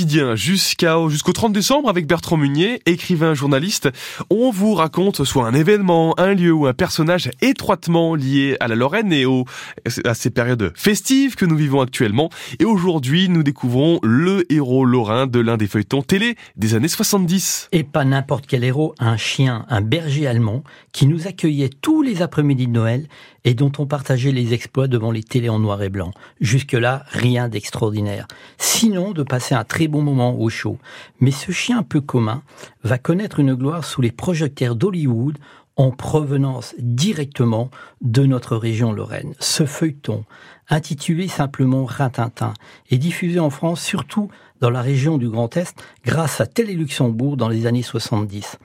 quotidien jusqu'au 30 décembre avec Bertrand Munier, écrivain journaliste. On vous raconte soit un événement, un lieu ou un personnage étroitement lié à la Lorraine et au, à ces périodes festives que nous vivons actuellement. Et aujourd'hui, nous découvrons le héros lorrain de l'un des feuilletons télé des années 70. Et pas n'importe quel héros, un chien, un berger allemand qui nous accueillait tous les après-midi de Noël et dont on partageait les exploits devant les télés en noir et blanc. Jusque-là, rien d'extraordinaire. Sinon, de passer un très bon moment au chaud. Mais ce chien peu commun va connaître une gloire sous les projecteurs d'Hollywood en provenance directement de notre région Lorraine. Ce feuilleton, intitulé simplement Rintintin, est diffusé en France surtout dans la région du Grand Est grâce à Télé Luxembourg dans les années 70.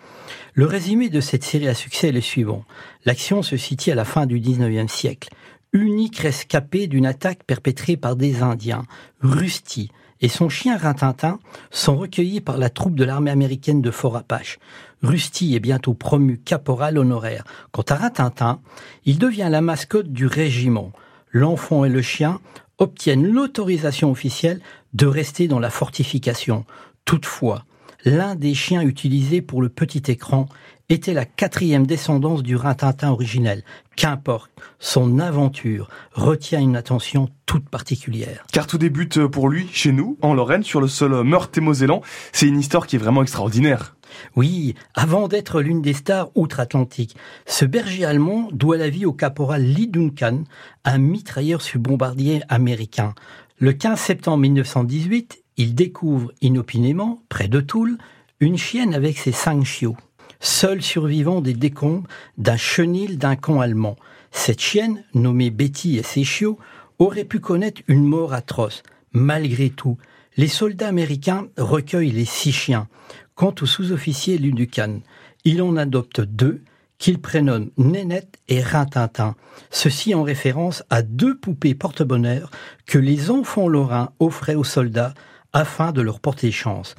Le résumé de cette série à succès est le suivant. L'action se situe à la fin du 19e siècle. Unique rescapé d'une attaque perpétrée par des Indiens, Rusty, et son chien Rintintin sont recueillis par la troupe de l'armée américaine de Fort Apache. Rusty est bientôt promu caporal honoraire. Quant à Rintintin, il devient la mascotte du régiment. L'enfant et le chien obtiennent l'autorisation officielle de rester dans la fortification. Toutefois, l'un des chiens utilisés pour le petit écran était la quatrième descendance du Rintintin originel. Qu'importe, son aventure retient une attention toute particulière. Car tout débute pour lui chez nous, en Lorraine, sur le sol meurthe-et-mosellan. C'est une histoire qui est vraiment extraordinaire. Oui, avant d'être l'une des stars outre-Atlantique, ce berger allemand doit la vie au caporal Lee Duncan, un mitrailleur bombardier américain. Le 15 septembre 1918, il découvre inopinément, près de Toul, une chienne avec ses cinq chiots, seul survivant des décombres d'un chenil d'un camp allemand. Cette chienne, nommée Betty et ses chiots, aurait pu connaître une mort atroce. Malgré tout, les soldats américains recueillent les six chiens. Quant au sous-officier Luducan, il en adopte deux, qu'il prénomme Nénette et Rintintin, ceci en référence à deux poupées porte-bonheur que les enfants lorrains offraient aux soldats afin de leur porter chance.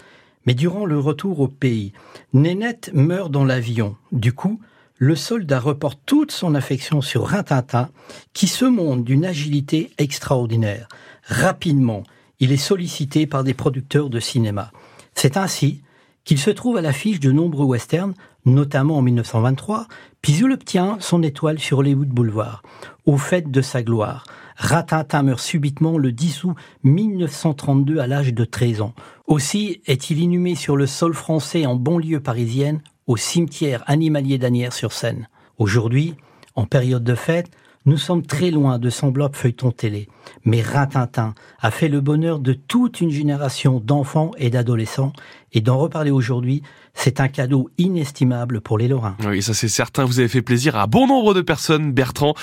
Mais durant le retour au pays, Nénette meurt dans l'avion. Du coup, le soldat reporte toute son affection sur Rintintin, qui se montre d'une agilité extraordinaire. Rapidement, il est sollicité par des producteurs de cinéma. C'est ainsi qu'il se trouve à l'affiche de nombreux westerns, notamment en 1923, puis il obtient son étoile sur Hollywood Boulevard. Au fait de sa gloire, Ratintin meurt subitement le 10 août 1932 à l'âge de 13 ans. Aussi est-il inhumé sur le sol français en banlieue parisienne, au cimetière animalier d'Anières-sur-Seine. Aujourd'hui, en période de fête, nous sommes très loin de semblables feuilletons télé, mais Rintintin a fait le bonheur de toute une génération d'enfants et d'adolescents, et d'en reparler aujourd'hui, c'est un cadeau inestimable pour les Lorrains. Oui, ça c'est certain, vous avez fait plaisir à bon nombre de personnes, Bertrand.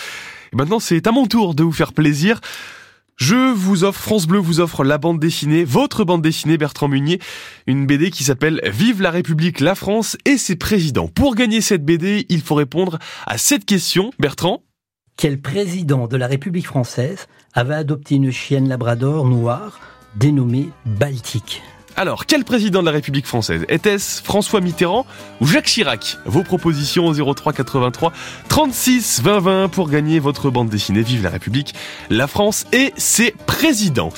Maintenant, c'est à mon tour de vous faire plaisir. Je vous offre, France Bleu vous offre la bande dessinée, votre bande dessinée Bertrand Munier, une BD qui s'appelle Vive la République, la France et ses présidents. Pour gagner cette BD, il faut répondre à cette question. Bertrand? Quel président de la République française avait adopté une chienne labrador noire dénommée Baltique alors, quel président de la République française Était-ce François Mitterrand ou Jacques Chirac Vos propositions au 03 83 36 20 20 pour gagner votre bande dessinée Vive la République, la France et ses présidents.